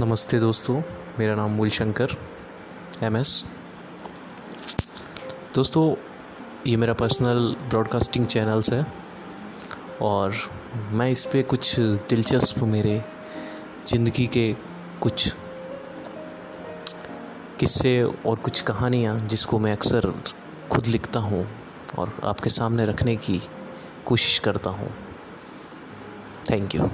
नमस्ते दोस्तों, मेरा नाम मूल शंकर एम एस दोस्तों, ये मेरा पर्सनल ब्रॉडकास्टिंग चैनल्स है और मैं इस पर कुछ दिलचस्प मेरे ज़िंदगी के कुछ किस्से और कुछ कहानियाँ जिसको मैं अक्सर खुद लिखता हूँ और आपके सामने रखने की कोशिश करता हूँ। Thank you